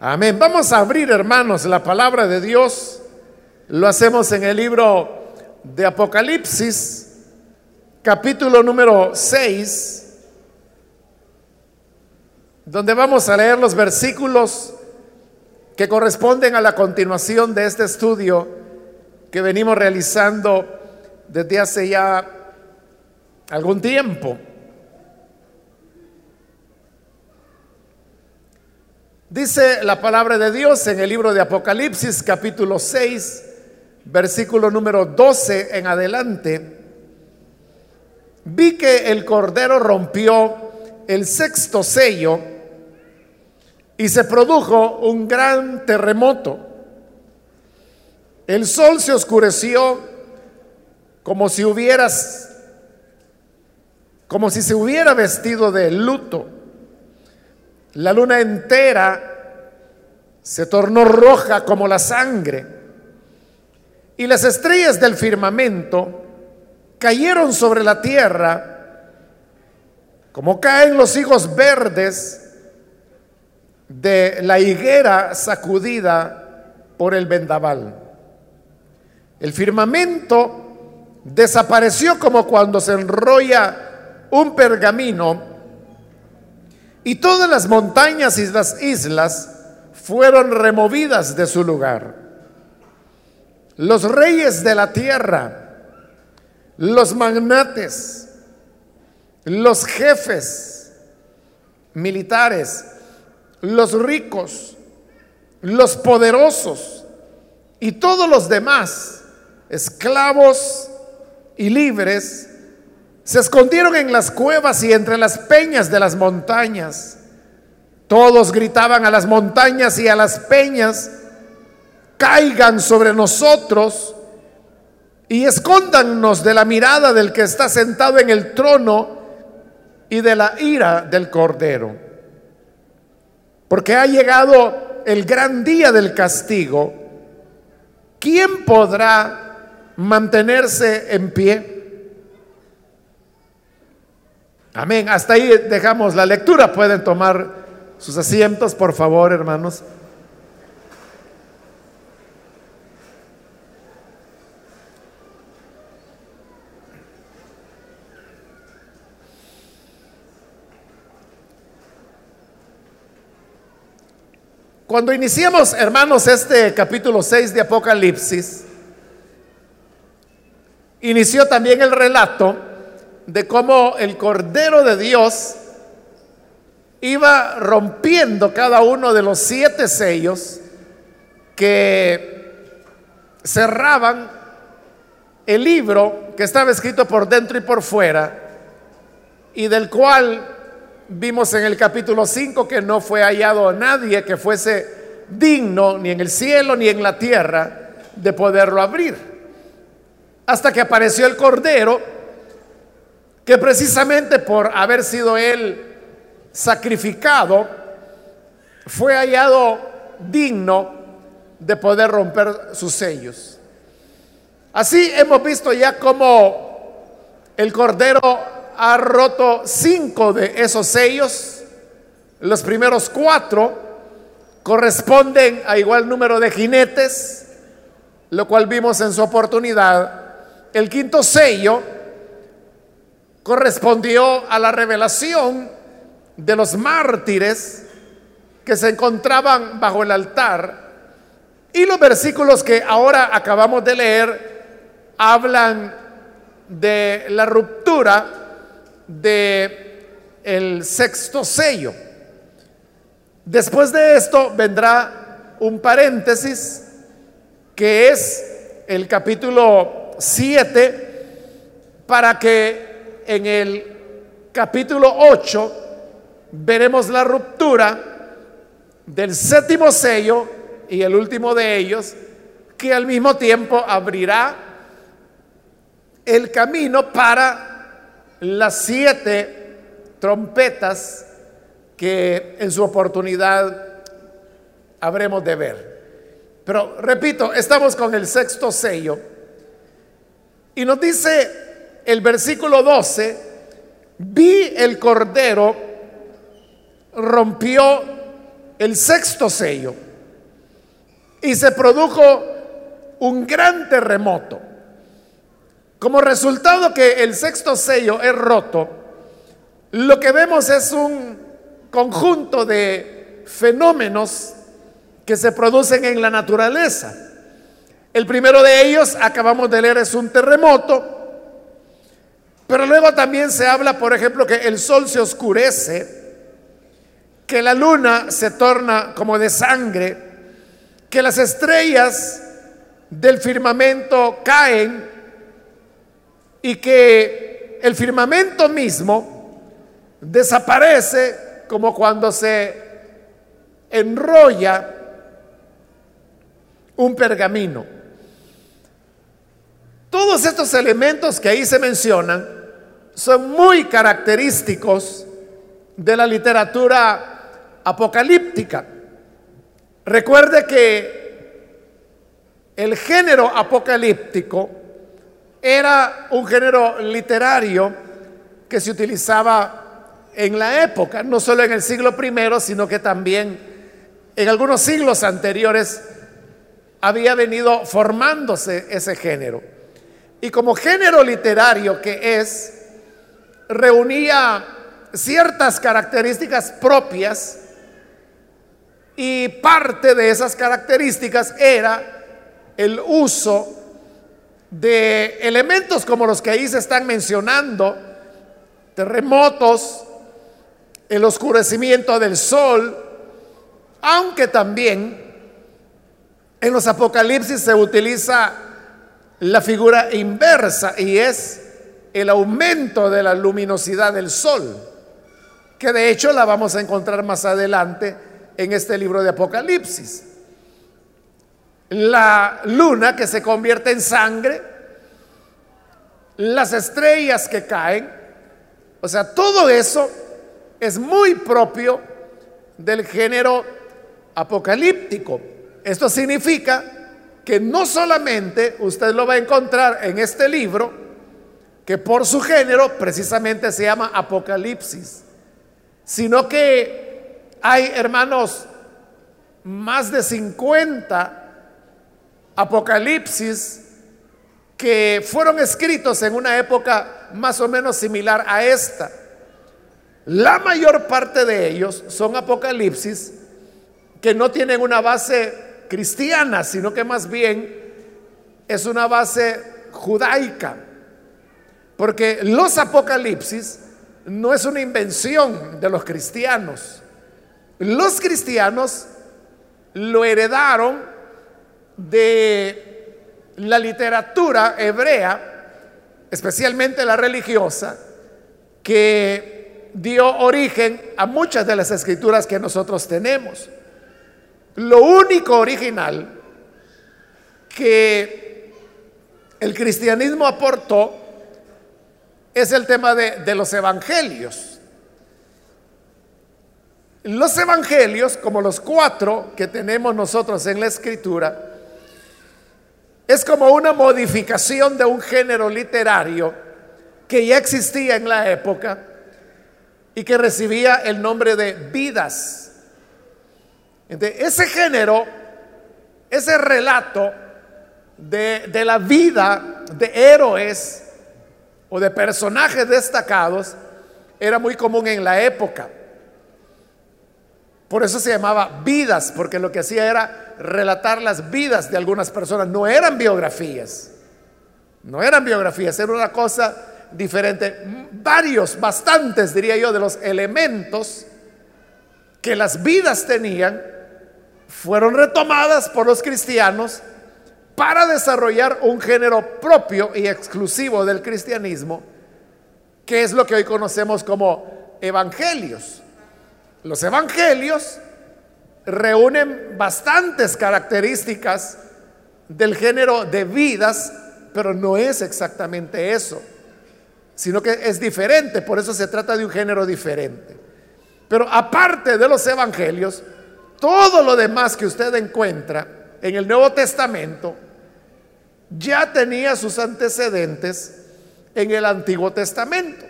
Amén. Vamos a abrir, hermanos, la palabra de Dios. Lo hacemos en el libro de Apocalipsis, capítulo número 6, donde vamos a leer los versículos que corresponden a la continuación de este estudio que venimos realizando desde hace ya algún tiempo. Dice la palabra de Dios en el libro de Apocalipsis capítulo 6, versículo número 12 en adelante. Vi que el Cordero rompió el sexto sello y se produjo un gran terremoto. El sol se oscureció como si hubieras como si se hubiera vestido de luto la luna entera se tornó roja como la sangre y las estrellas del firmamento cayeron sobre la tierra como caen los higos verdes de la higuera sacudida por el vendaval. El firmamento desapareció como cuando se enrolla un pergamino y todas las montañas y las islas fueron removidas de su lugar. Los reyes de la tierra, los magnates, los jefes militares, los ricos, los poderosos y todos los demás, esclavos y libres, se escondieron en las cuevas y entre las peñas de las montañas. Todos gritaban a las montañas y a las peñas, caigan sobre nosotros y escóndanos de la mirada del que está sentado en el trono y de la ira del Cordero. Porque ha llegado el gran día del castigo. ¿Quién podrá mantenerse en pie? Amén. Hasta ahí dejamos la lectura. Pueden tomar sus asientos, por favor, hermanos. Cuando iniciamos, hermanos, este capítulo 6 de Apocalipsis, inició también el relato de cómo el Cordero de Dios iba rompiendo cada uno de los siete sellos que cerraban el libro que estaba escrito por dentro y por fuera y del cual vimos en el capítulo 5 que no fue hallado nadie que fuese digno ni en el cielo ni en la tierra de poderlo abrir. Hasta que apareció el Cordero que precisamente por haber sido él sacrificado, fue hallado digno de poder romper sus sellos. Así hemos visto ya cómo el Cordero ha roto cinco de esos sellos. Los primeros cuatro corresponden a igual número de jinetes, lo cual vimos en su oportunidad. El quinto sello correspondió a la revelación de los mártires que se encontraban bajo el altar. Y los versículos que ahora acabamos de leer hablan de la ruptura de el sexto sello. Después de esto vendrá un paréntesis que es el capítulo 7 para que en el capítulo 8 veremos la ruptura del séptimo sello y el último de ellos, que al mismo tiempo abrirá el camino para las siete trompetas que en su oportunidad habremos de ver. Pero repito, estamos con el sexto sello y nos dice el versículo 12, vi el cordero, rompió el sexto sello y se produjo un gran terremoto. Como resultado que el sexto sello es roto, lo que vemos es un conjunto de fenómenos que se producen en la naturaleza. El primero de ellos, acabamos de leer, es un terremoto, pero luego también se habla, por ejemplo, que el sol se oscurece, que la luna se torna como de sangre, que las estrellas del firmamento caen y que el firmamento mismo desaparece como cuando se enrolla un pergamino. Todos estos elementos que ahí se mencionan son muy característicos de la literatura apocalíptica. Recuerde que el género apocalíptico era un género literario que se utilizaba en la época, no solo en el siglo I, sino que también en algunos siglos anteriores había venido formándose ese género. Y como género literario que es, reunía ciertas características propias y parte de esas características era el uso de elementos como los que ahí se están mencionando, terremotos, el oscurecimiento del sol, aunque también en los apocalipsis se utiliza la figura inversa y es el aumento de la luminosidad del sol, que de hecho la vamos a encontrar más adelante en este libro de Apocalipsis. La luna que se convierte en sangre, las estrellas que caen, o sea, todo eso es muy propio del género apocalíptico. Esto significa que no solamente usted lo va a encontrar en este libro, que por su género precisamente se llama Apocalipsis, sino que hay, hermanos, más de 50 Apocalipsis que fueron escritos en una época más o menos similar a esta. La mayor parte de ellos son Apocalipsis que no tienen una base cristiana, sino que más bien es una base judaica. Porque los apocalipsis no es una invención de los cristianos. Los cristianos lo heredaron de la literatura hebrea, especialmente la religiosa, que dio origen a muchas de las escrituras que nosotros tenemos. Lo único original que el cristianismo aportó es el tema de, los evangelios. Los evangelios, como los cuatro que tenemos nosotros en la escritura, es como una modificación de un género literario que ya existía en la época y que recibía el nombre de vidas. ese género, ese relato de, de la vida de héroes, o de personajes destacados era muy común en la época. Por eso se llamaba vidas, porque lo que hacía era relatar las vidas de algunas personas. No eran biografías, no eran biografías, era una cosa diferente. Varios, bastantes, diría yo, de los elementos que las vidas tenían fueron retomadas por los cristianos para desarrollar un género propio y exclusivo del cristianismo, que es lo que hoy conocemos como evangelios. Los evangelios reúnen bastantes características del género de vidas, pero no es exactamente eso, sino que es diferente, por eso se trata de un género diferente. Pero aparte de los evangelios, todo lo demás que usted encuentra en el Nuevo Testamento ya tenía sus antecedentes en el Antiguo Testamento.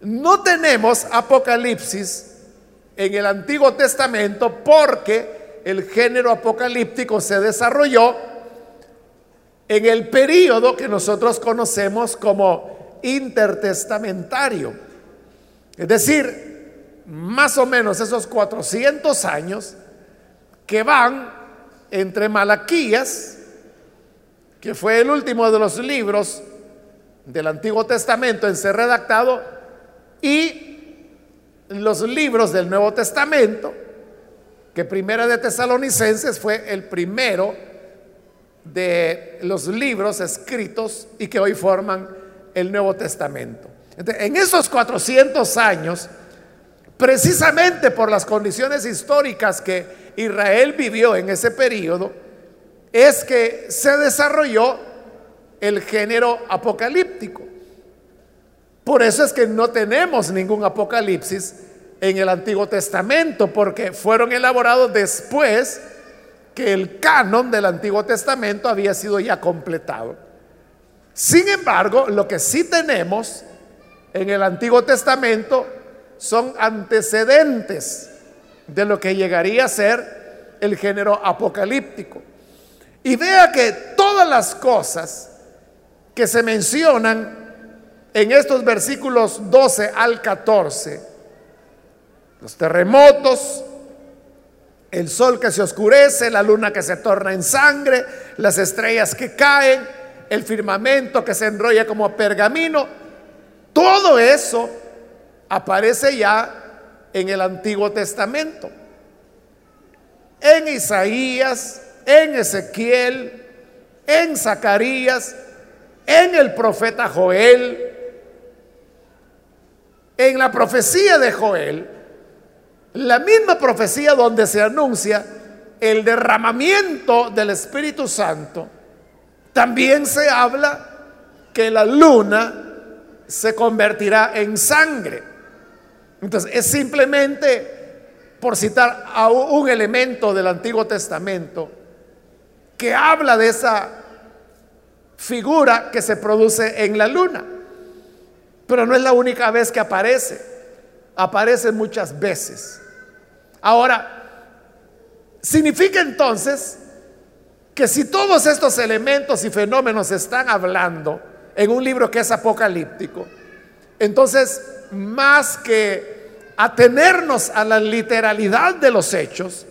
No tenemos Apocalipsis en el Antiguo Testamento porque el género apocalíptico se desarrolló en el periodo que nosotros conocemos como intertestamentario. Es decir, más o menos esos 400 años que van entre Malaquías, que fue el último de los libros del Antiguo Testamento en ser redactado, y los libros del Nuevo Testamento, que Primera de Tesalonicenses fue el primero de los libros escritos y que hoy forman el Nuevo Testamento. en esos 400 años, precisamente por las condiciones históricas que Israel vivió en ese periodo, es que se desarrolló el género apocalíptico. Por eso es que no tenemos ningún apocalipsis en el Antiguo Testamento, porque fueron elaborados después que el canon del Antiguo Testamento había sido ya completado. Sin embargo, lo que sí tenemos en el Antiguo Testamento son antecedentes de lo que llegaría a ser el género apocalíptico. Y vea que todas las cosas que se mencionan en estos versículos 12 al 14, los terremotos, el sol que se oscurece, la luna que se torna en sangre, las estrellas que caen, el firmamento que se enrolla como pergamino. Todo eso aparece ya en el Antiguo Testamento. En Isaías, en Ezequiel, en Zacarías, en el profeta Joel, en la profecía de Joel, la misma profecía donde se anuncia el derramamiento del Espíritu Santo, también se habla que la luna se convertirá en sangre. Entonces, es simplemente, por citar a un elemento del Antiguo Testamento, que habla de esa figura que se produce en la luna. Pero no es la única vez que aparece, aparece muchas veces. Ahora, significa entonces que si todos estos elementos y fenómenos están hablando en un libro que es apocalíptico, entonces más que atenernos a la literalidad de los hechos,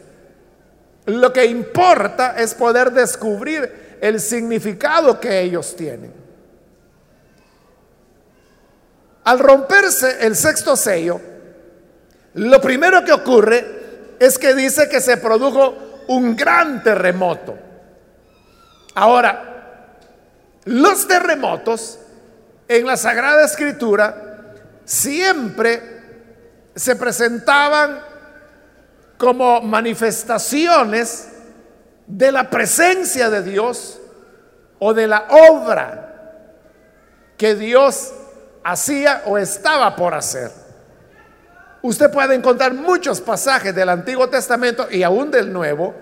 lo que importa es poder descubrir el significado que ellos tienen. Al romperse el sexto sello, lo primero que ocurre es que dice que se produjo un gran terremoto. Ahora, los terremotos en la Sagrada Escritura siempre se presentaban como manifestaciones de la presencia de Dios o de la obra que Dios hacía o estaba por hacer. Usted puede encontrar muchos pasajes del Antiguo Testamento y aún del Nuevo,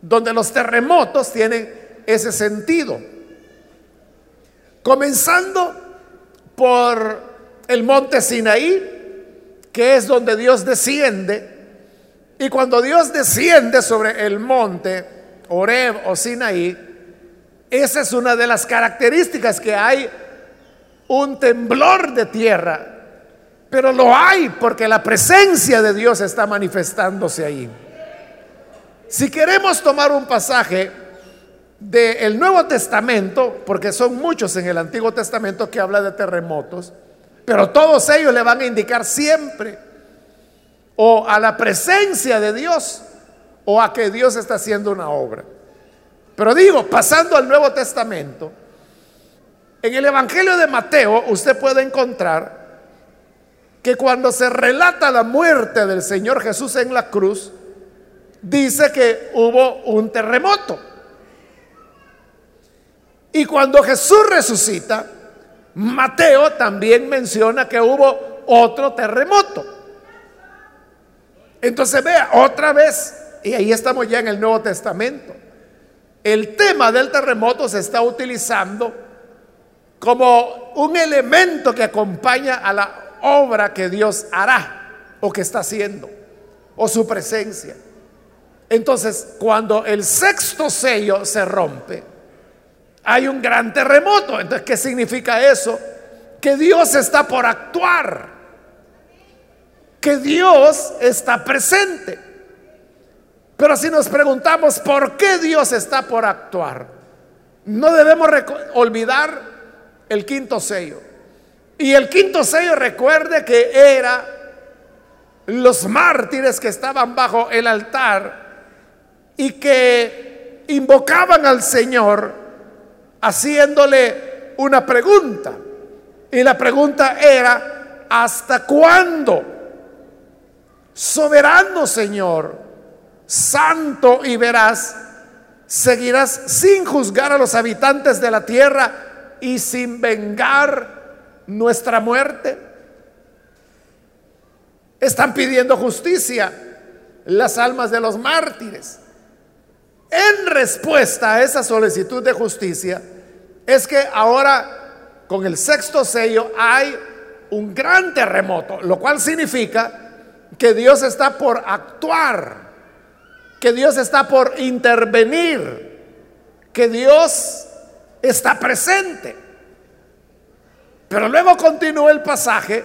donde los terremotos tienen ese sentido. Comenzando por el monte Sinaí, que es donde Dios desciende, y cuando Dios desciende sobre el monte Oreb o Sinaí, esa es una de las características que hay un temblor de tierra pero lo hay porque la presencia de Dios está manifestándose ahí. Si queremos tomar un pasaje del Nuevo Testamento, porque son muchos en el Antiguo Testamento que habla de terremotos, pero todos ellos le van a indicar siempre o a la presencia de Dios o a que Dios está haciendo una obra. Pero digo, pasando al Nuevo Testamento, en el Evangelio de Mateo usted puede encontrar que cuando se relata la muerte del Señor Jesús en la cruz, dice que hubo un terremoto. Y cuando Jesús resucita, Mateo también menciona que hubo otro terremoto. Entonces vea, otra vez, y ahí estamos ya en el Nuevo Testamento, el tema del terremoto se está utilizando como un elemento que acompaña a la obra que Dios hará o que está haciendo o su presencia. Entonces, cuando el sexto sello se rompe, hay un gran terremoto. Entonces, ¿qué significa eso? Que Dios está por actuar. Que Dios está presente. Pero si nos preguntamos por qué Dios está por actuar, no debemos olvidar el quinto sello. Y el quinto sello recuerde que era los mártires que estaban bajo el altar y que invocaban al Señor haciéndole una pregunta. Y la pregunta era, ¿hasta cuándo? Soberano Señor, santo y veraz, seguirás sin juzgar a los habitantes de la tierra y sin vengar nuestra muerte. Están pidiendo justicia las almas de los mártires. En respuesta a esa solicitud de justicia, es que ahora con el sexto sello hay un gran terremoto, lo cual significa que Dios está por actuar, que Dios está por intervenir, que Dios está presente. Pero luego continúa el pasaje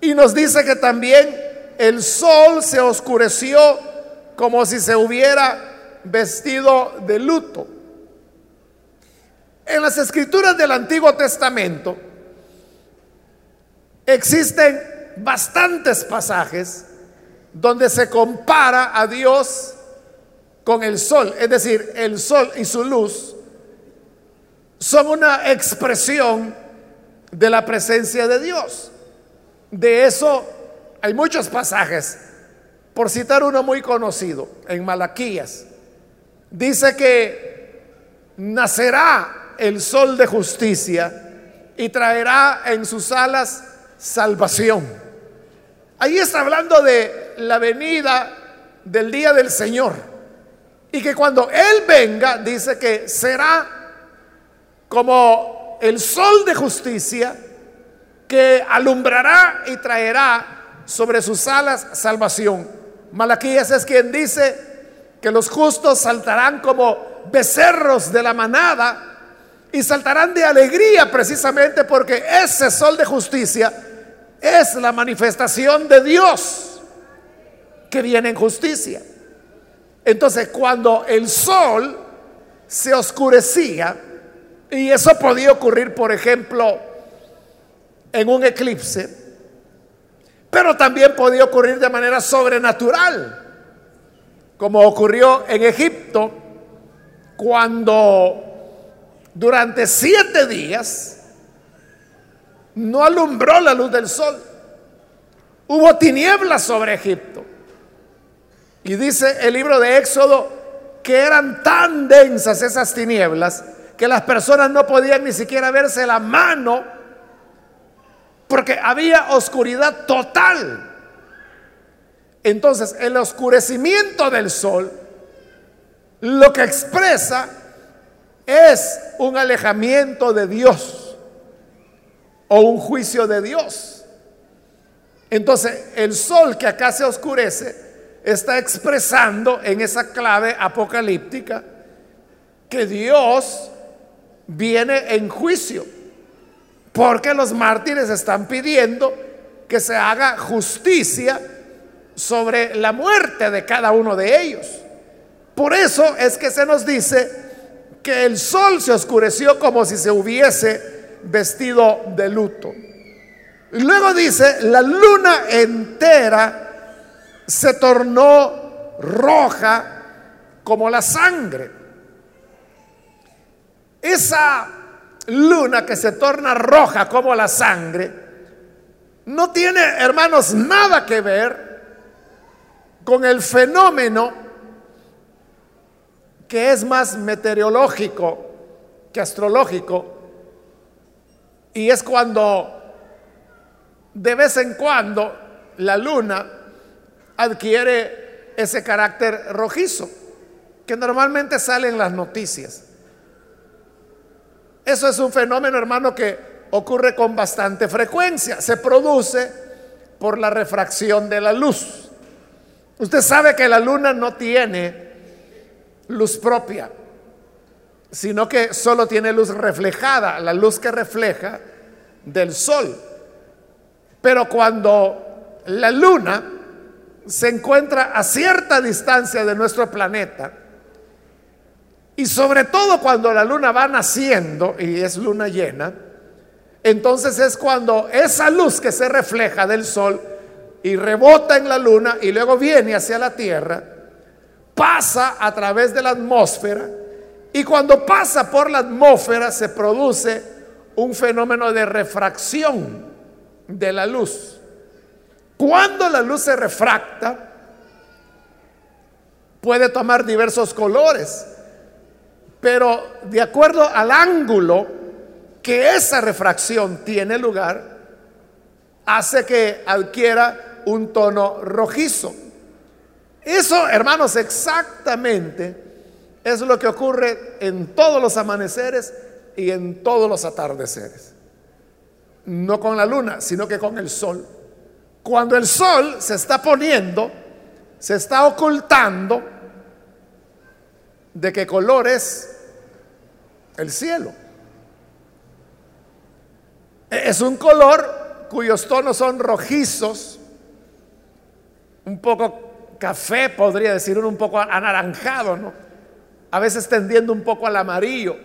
y nos dice que también el sol se oscureció como si se hubiera vestido de luto. En las escrituras del Antiguo Testamento existen bastantes pasajes donde se compara a Dios con el sol, es decir, el sol y su luz son una expresión de la presencia de Dios. De eso hay muchos pasajes. Por citar uno muy conocido, en Malaquías, dice que nacerá el sol de justicia y traerá en sus alas salvación. Ahí está hablando de la venida del día del Señor. Y que cuando Él venga, dice que será como el sol de justicia que alumbrará y traerá sobre sus alas salvación. Malaquías es quien dice que los justos saltarán como becerros de la manada y saltarán de alegría precisamente porque ese sol de justicia es la manifestación de Dios que viene en justicia. Entonces, cuando el sol se oscurecía, y eso podía ocurrir, por ejemplo, en un eclipse, pero también podía ocurrir de manera sobrenatural como ocurrió en Egipto, cuando durante siete días no alumbró la luz del sol. Hubo tinieblas sobre Egipto. Y dice el libro de Éxodo que eran tan densas esas tinieblas que las personas no podían ni siquiera verse la mano porque había oscuridad total. Entonces, el oscurecimiento del sol lo que expresa es un alejamiento de Dios o un juicio de Dios. Entonces, el sol que acá se oscurece está expresando en esa clave apocalíptica que Dios viene en juicio, porque los mártires están pidiendo que se haga justicia sobre la muerte de cada uno de ellos. Por eso es que se nos dice que el sol se oscureció como si se hubiese vestido de luto. Y luego dice, la luna entera se tornó roja como la sangre. Esa luna que se torna roja como la sangre no tiene, hermanos, nada que ver con el fenómeno que es más meteorológico que astrológico, y es cuando de vez en cuando la luna adquiere ese carácter rojizo, que normalmente sale en las noticias. Eso es un fenómeno, hermano, que ocurre con bastante frecuencia. Se produce por la refracción de la luz. Usted sabe que la luna no tiene luz propia, sino que solo tiene luz reflejada, la luz que refleja del sol. Pero cuando la luna se encuentra a cierta distancia de nuestro planeta, y sobre todo cuando la luna va naciendo y es luna llena, entonces es cuando esa luz que se refleja del sol y rebota en la luna y luego viene hacia la tierra, pasa a través de la atmósfera y cuando pasa por la atmósfera se produce un fenómeno de refracción de la luz. Cuando la luz se refracta, puede tomar diversos colores, pero de acuerdo al ángulo que esa refracción tiene lugar, hace que adquiera un tono rojizo. Eso, hermanos, exactamente es lo que ocurre en todos los amaneceres y en todos los atardeceres. No con la luna, sino que con el sol. Cuando el sol se está poniendo, se está ocultando de qué color es el cielo. Es un color cuyos tonos son rojizos, un poco café, podría decir un poco anaranjado, ¿no? A veces tendiendo un poco al amarillo.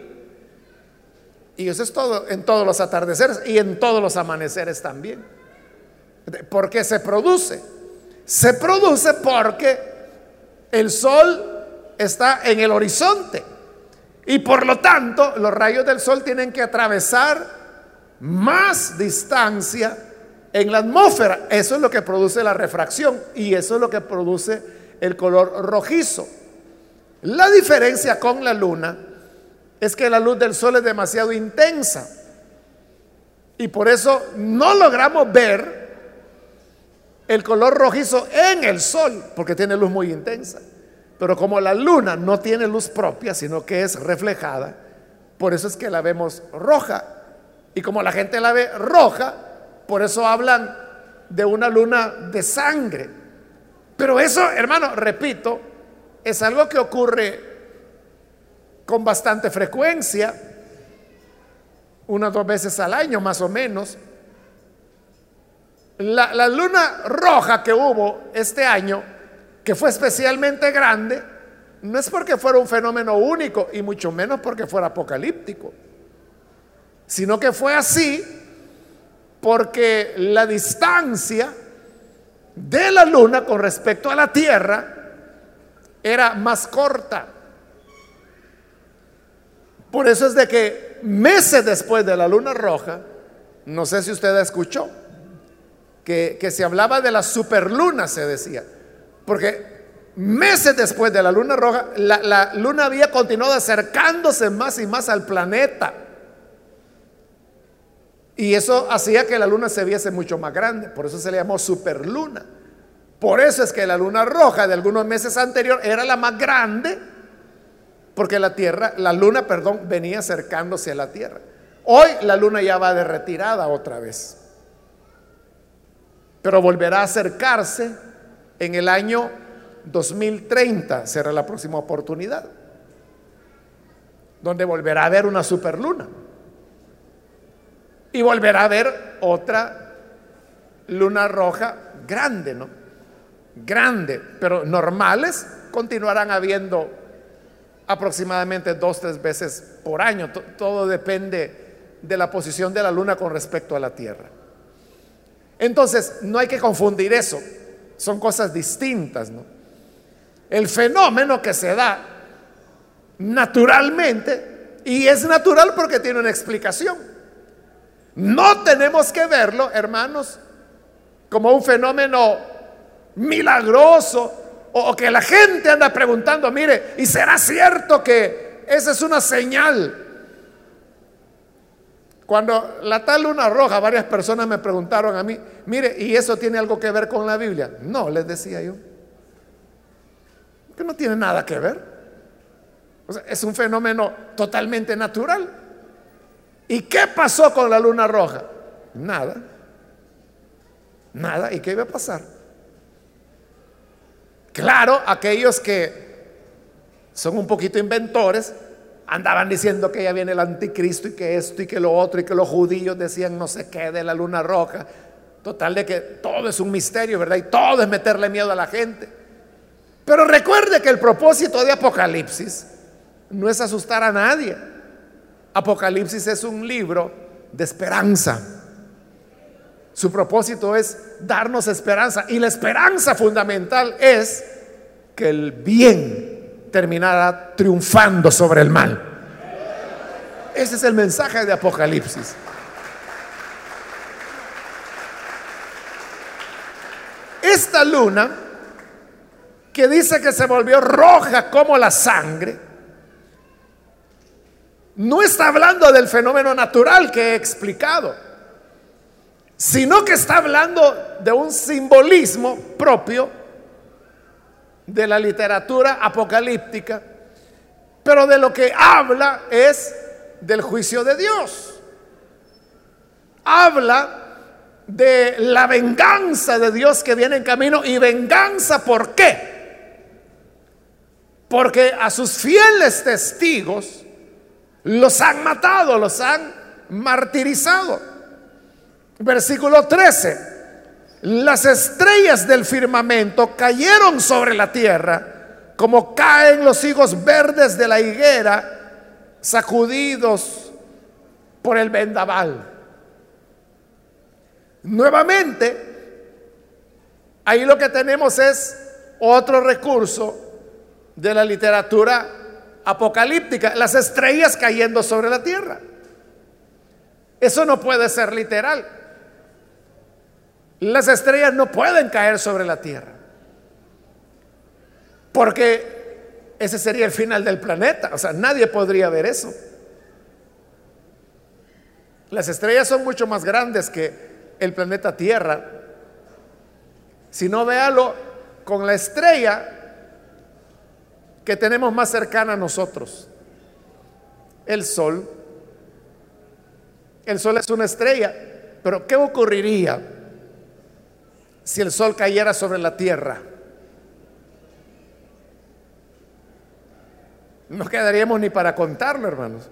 Y eso es todo en todos los atardeceres y en todos los amaneceres también. ¿Por qué se produce? Se produce porque el sol está en el horizonte y por lo tanto los rayos del sol tienen que atravesar más distancia en la atmósfera. Eso es lo que produce la refracción y eso es lo que produce el color rojizo. La diferencia con la luna es que la luz del sol es demasiado intensa y por eso no logramos ver el color rojizo en el sol porque tiene luz muy intensa. Pero como la luna no tiene luz propia, sino que es reflejada, por eso es que la vemos roja. Y como la gente la ve roja, por eso hablan de una luna de sangre. Pero eso, hermano, repito, es algo que ocurre con bastante frecuencia, unas dos veces al año más o menos. La, la luna roja que hubo este año, que fue especialmente grande, no es porque fuera un fenómeno único y mucho menos porque fuera apocalíptico sino que fue así porque la distancia de la luna con respecto a la Tierra era más corta. Por eso es de que meses después de la luna roja, no sé si usted escuchó, que, que se hablaba de la superluna, se decía, porque meses después de la luna roja, la, la luna había continuado acercándose más y más al planeta. Y eso hacía que la luna se viese mucho más grande. Por eso se le llamó superluna. Por eso es que la luna roja de algunos meses anterior era la más grande. Porque la Tierra, la luna, perdón, venía acercándose a la Tierra. Hoy la luna ya va de retirada otra vez. Pero volverá a acercarse en el año 2030. Será la próxima oportunidad. Donde volverá a haber una superluna y volverá a ver otra luna roja grande, ¿no? Grande, pero normales continuarán habiendo aproximadamente dos, tres veces por año. Todo depende de la posición de la luna con respecto a la Tierra. Entonces, no hay que confundir eso. Son cosas distintas, ¿no? El fenómeno que se da naturalmente, y es natural porque tiene una explicación. No tenemos que verlo, hermanos, como un fenómeno milagroso o, que la gente anda preguntando, mire, ¿y será cierto que esa es una señal? Cuando la tal luna roja, varias personas me preguntaron a mí, mire, ¿y eso tiene algo que ver con la Biblia? No, les decía yo. Que no tiene nada que ver. Es un fenómeno totalmente natural. ¿Y qué pasó con la luna roja? Nada. Nada. ¿Y qué iba a pasar? Claro, aquellos que son un poquito inventores andaban diciendo que ya viene el anticristo y que esto y que lo otro y que los judíos decían no sé qué de la luna roja. Total de que todo es un misterio, ¿verdad? Y todo es meterle miedo a la gente. Pero recuerde que el propósito de Apocalipsis no es asustar a nadie. Apocalipsis es un libro de esperanza. Su propósito es darnos esperanza. Y la esperanza fundamental es que el bien terminará triunfando sobre el mal. Ese es el mensaje de Apocalipsis. Esta luna, que dice que se volvió roja como la sangre, no está hablando del fenómeno natural que he explicado, sino que está hablando de un simbolismo propio de la literatura apocalíptica, pero de lo que habla es del juicio de Dios. Habla de la venganza de Dios que viene en camino y venganza ¿por qué? Porque a sus fieles testigos los han matado, los han martirizado. Versículo 13. Las estrellas del firmamento cayeron sobre la tierra como caen los higos verdes de la higuera sacudidos por el vendaval. Nuevamente, ahí lo que tenemos es otro recurso de la literatura apocalíptica, las estrellas cayendo sobre la tierra. Eso no puede ser literal. Las estrellas no pueden caer sobre la tierra. Porque ese sería el final del planeta. O sea, nadie podría ver eso. Las estrellas son mucho más grandes que el planeta Tierra. Si no, véalo con la estrella que tenemos más cercana a nosotros. El Sol. El Sol es una estrella. Pero ¿qué ocurriría si el Sol cayera sobre la Tierra? No quedaríamos ni para contarlo, hermanos.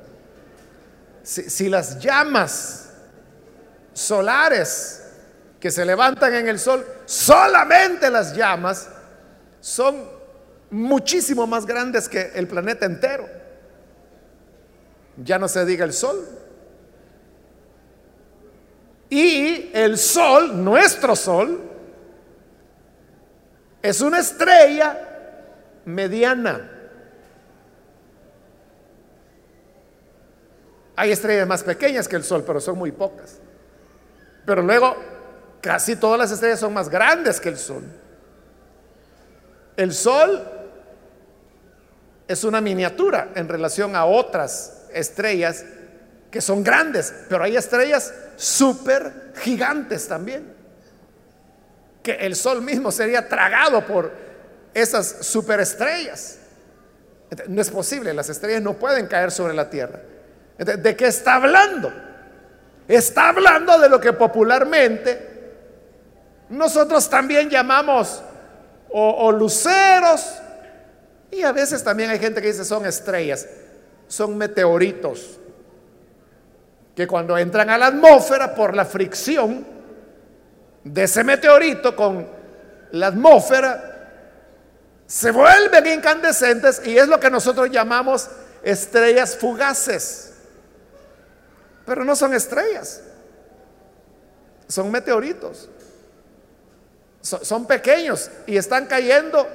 Si, si, las llamas solares que se levantan en el sol, solamente las llamas, son muchísimo más grandes que el planeta entero. Ya no se diga el sol. Y el sol, nuestro sol, es una estrella mediana. Hay estrellas más pequeñas que el sol, pero son muy pocas. Pero luego, casi todas las estrellas son más grandes que el sol. El sol es una miniatura en relación a otras estrellas que son grandes, pero hay estrellas súper gigantes también. Que el sol mismo sería tragado por esas superestrellas. No es posible, las estrellas no pueden caer sobre la tierra. ¿De qué está hablando? Está hablando de lo que popularmente nosotros también llamamos o, o luceros y a veces también hay gente que dice son estrellas, son meteoritos, que cuando entran a la atmósfera por la fricción de ese meteorito con la atmósfera, se vuelven incandescentes y es lo que nosotros llamamos estrellas fugaces. Pero no son estrellas, son meteoritos. Son pequeños y están cayendo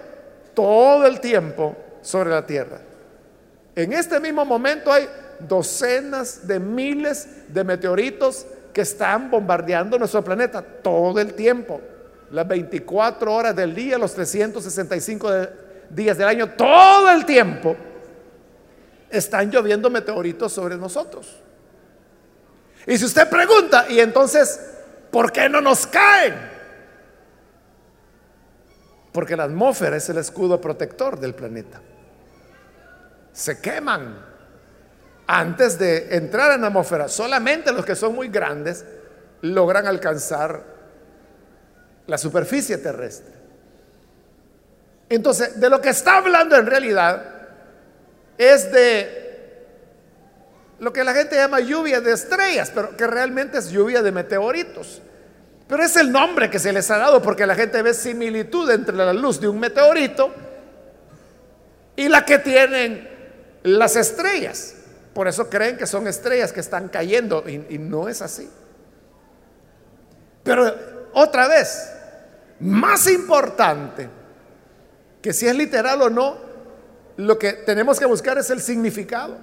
todo el tiempo sobre la tierra. En este mismo momento hay docenas de miles de meteoritos que están bombardeando nuestro planeta todo el tiempo. Las 24 horas del día, los 365 días del año, todo el tiempo están lloviendo meteoritos sobre nosotros. Y si usted pregunta, ¿y entonces por qué no nos caen? Porque la atmósfera es el escudo protector del planeta. Se queman antes de entrar en la atmósfera. Solamente los que son muy grandes logran alcanzar la superficie terrestre. Entonces, de lo que está hablando en realidad es de lo que la gente llama lluvia de estrellas, pero que realmente es lluvia de meteoritos. Pero es el nombre que se les ha dado porque la gente ve similitud entre la luz de un meteorito y la que tienen las estrellas. Por eso creen que son estrellas que están cayendo y, no es así. Pero otra vez, más importante que si es literal o no, lo que tenemos que buscar es el significado.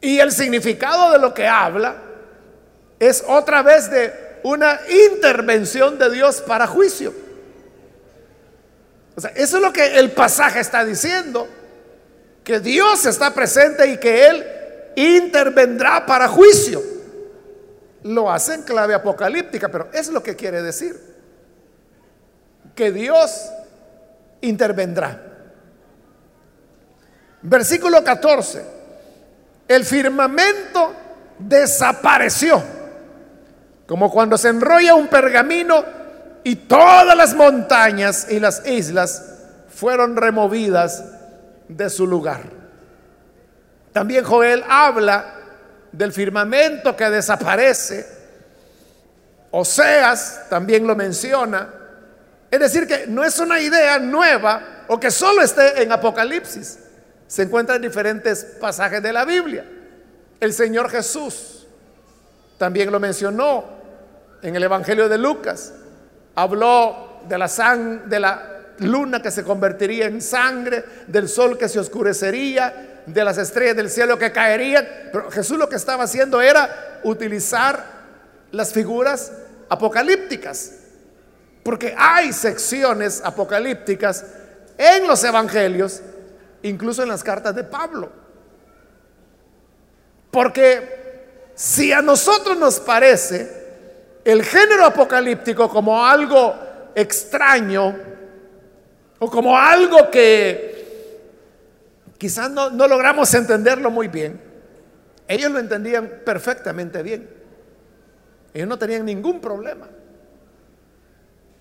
Y el significado de lo que habla es otra vez de una intervención de Dios para juicio. O sea, eso es lo que el pasaje está diciendo, que Dios está presente y que Él intervendrá para juicio. Lo hace en clave apocalíptica, pero es lo que quiere decir. Que Dios intervendrá. Versículo 14. El firmamento desapareció, como cuando se enrolla un pergamino y todas las montañas y las islas fueron removidas de su lugar. También Joel habla del firmamento que desaparece. Oseas también lo menciona. Es decir, que no es una idea nueva o que solo esté en Apocalipsis. Se encuentra en diferentes pasajes de la Biblia. El Señor Jesús también lo mencionó en el Evangelio de Lucas. Habló de la, de la luna que se convertiría en sangre, del sol que se oscurecería, de las estrellas del cielo que caerían. Pero Jesús lo que estaba haciendo era utilizar las figuras apocalípticas. Porque hay secciones apocalípticas en los evangelios, incluso en las cartas de Pablo. Porque si a nosotros nos parece el género apocalíptico como algo extraño o como algo que Quizás no, logramos entenderlo muy bien. Ellos lo entendían perfectamente bien. Ellos no tenían ningún problema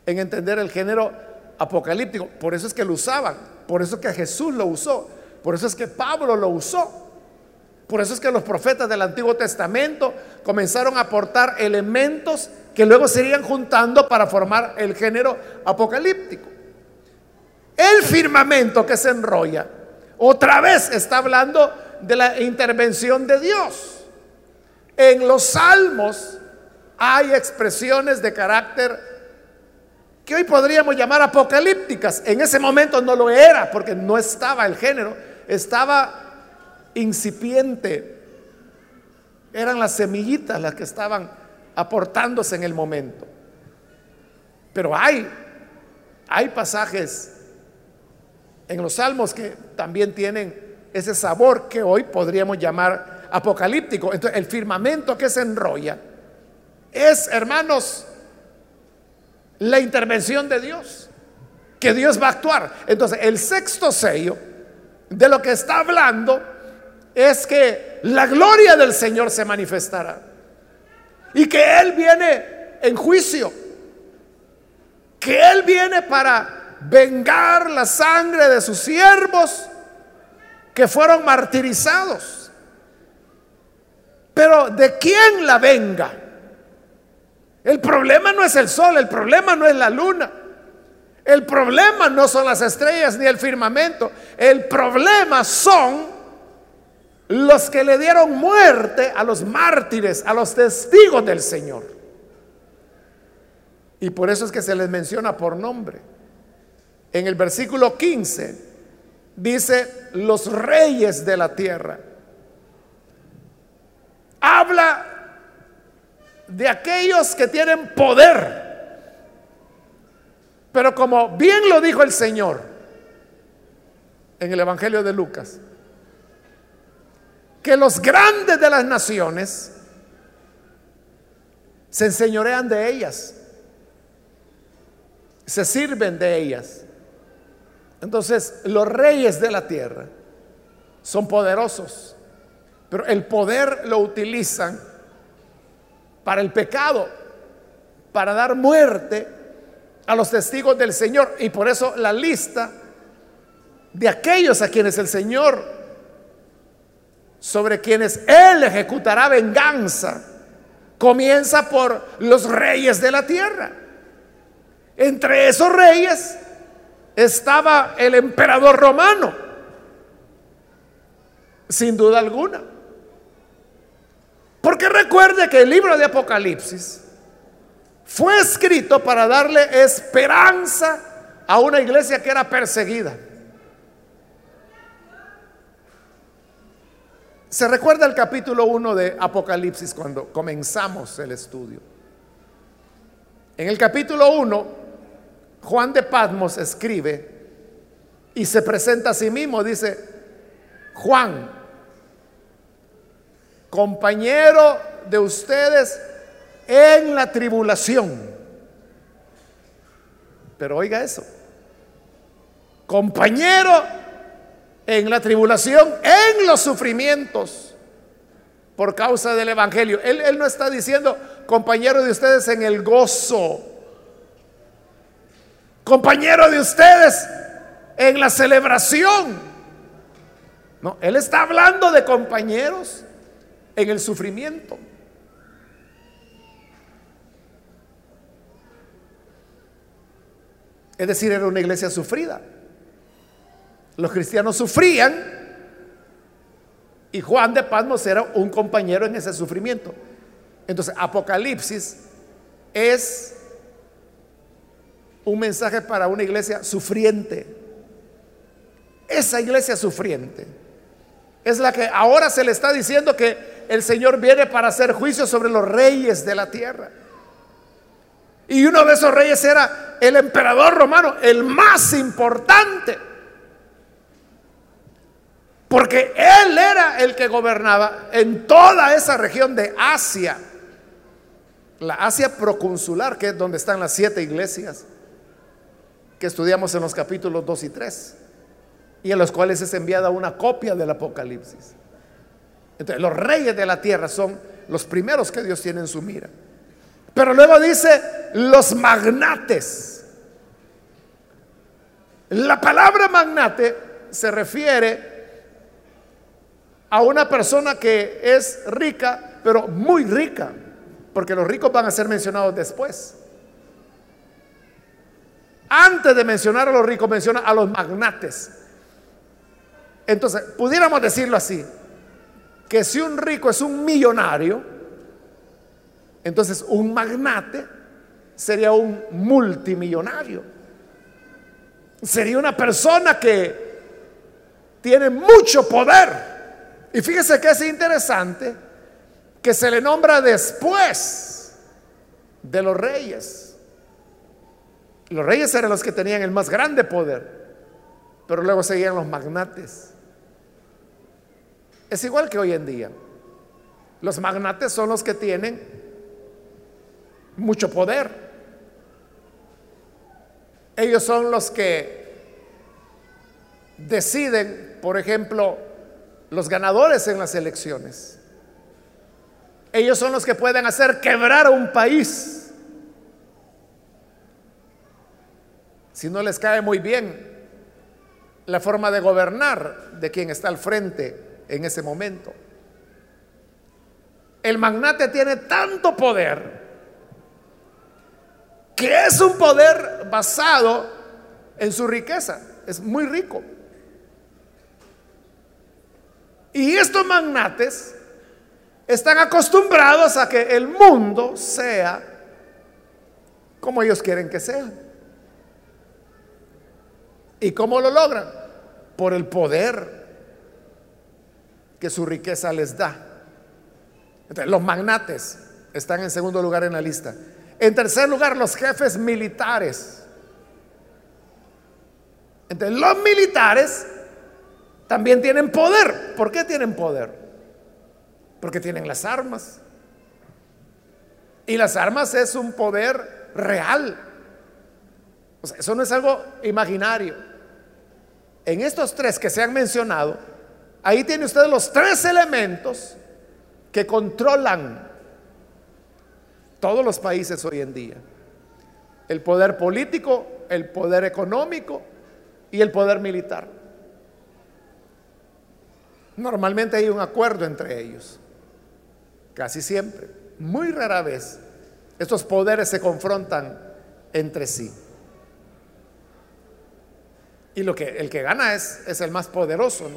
en entender el género apocalíptico. Por eso es que lo usaban. Por eso es que Jesús lo usó. Por eso es que Pablo lo usó. Por eso es que los profetas del Antiguo Testamento comenzaron a aportar elementos que luego se irían juntando para formar el género apocalíptico. El firmamento que se enrolla otra vez está hablando de la intervención de Dios. En los salmos hay expresiones de carácter que hoy podríamos llamar apocalípticas. En ese momento no lo era porque no estaba el género, estaba incipiente. Eran las semillitas las que estaban aportándose en el momento. Pero hay, hay pasajes en los salmos que también tienen ese sabor que hoy podríamos llamar apocalíptico. Entonces, el firmamento que se enrolla es, hermanos, la intervención de Dios, que Dios va a actuar. Entonces, el sexto sello de lo que está hablando es que la gloria del Señor se manifestará y que Él viene en juicio, que Él viene para vengar la sangre de sus siervos que fueron martirizados. Pero ¿de quién la venga? El problema no es el sol, el problema no es la luna. El problema no son las estrellas ni el firmamento. El problema son los que le dieron muerte a los mártires, a los testigos del Señor. Y por eso es que se les menciona por nombre en el versículo 15 dice los reyes de la tierra. Habla de aquellos que tienen poder. Pero como bien lo dijo el Señor en el Evangelio de Lucas, que los grandes de las naciones se enseñorean de ellas, se sirven de ellas. Entonces, los reyes de la tierra son poderosos, pero el poder lo utilizan para el pecado, para dar muerte a los testigos del Señor. Y por eso la lista de aquellos a quienes el Señor, sobre quienes Él ejecutará venganza, comienza por los reyes de la tierra. Entre esos reyes estaba el emperador romano, sin duda alguna. Porque recuerde que el libro de Apocalipsis fue escrito para darle esperanza a una iglesia que era perseguida. Se recuerda el capítulo 1 de Apocalipsis cuando comenzamos el estudio. En el capítulo 1, Juan de Patmos escribe y se presenta a sí mismo, dice, Juan, compañero de ustedes en la tribulación. Pero oiga eso, compañero en la tribulación, en los sufrimientos por causa del Evangelio. Él, no está diciendo, compañero de ustedes en el gozo, compañero de ustedes en la celebración. No, él está hablando de compañeros en el sufrimiento. Es decir, era una iglesia sufrida. Los cristianos sufrían y Juan de Pasmos era un compañero en ese sufrimiento. Entonces, Apocalipsis es un mensaje para una iglesia sufriente. Esa iglesia sufriente es la que ahora se le está diciendo que el Señor viene para hacer juicio sobre los reyes de la tierra. Y uno de esos reyes era el emperador romano, el más importante. Porque él era el que gobernaba en toda esa región de Asia. La Asia proconsular, que es donde están las siete iglesias que estudiamos en los capítulos 2 y 3. Y en los cuales es enviada una copia del Apocalipsis. Entonces, los reyes de la tierra son los primeros que Dios tiene en su mira. Pero luego dice los magnates. La palabra magnate se refiere a una persona que es rica, pero muy rica, porque los ricos van a ser mencionados después. Antes de mencionar a los ricos, menciona a los magnates. Entonces, pudiéramos decirlo así, que si un rico es un millonario, entonces un magnate sería un multimillonario. Sería una persona que tiene mucho poder y fíjese que es interesante que se le nombra después de los reyes. Los reyes eran los que tenían el más grande poder, pero luego seguían los magnates. Es igual que hoy en día. Los magnates son los que tienen mucho poder. Ellos son los que deciden, por ejemplo, los ganadores en las elecciones. Ellos son los que pueden hacer quebrar a un país. Si no les cae muy bien la forma de gobernar de quien está al frente en ese momento. El magnate tiene tanto poder que es un poder basado en su riqueza. Es muy rico. Y estos magnates están acostumbrados a que el mundo sea como ellos quieren que sea. ¿Y cómo lo logran? Por el poder que su riqueza les da. Los magnates están en segundo lugar en la lista. En tercer lugar, los jefes militares. Entonces, los militares también tienen poder. ¿Por qué tienen poder? Porque tienen las armas. Y las armas es un poder real. eso no es algo imaginario. En estos tres que se han mencionado, ahí tiene usted los tres elementos que controlan Todos los países hoy en día. El poder político, el poder económico y el poder militar. Normalmente hay un acuerdo entre ellos. Casi siempre. Muy rara vez estos poderes se confrontan entre sí. Y lo que, el que gana es, es el más poderoso.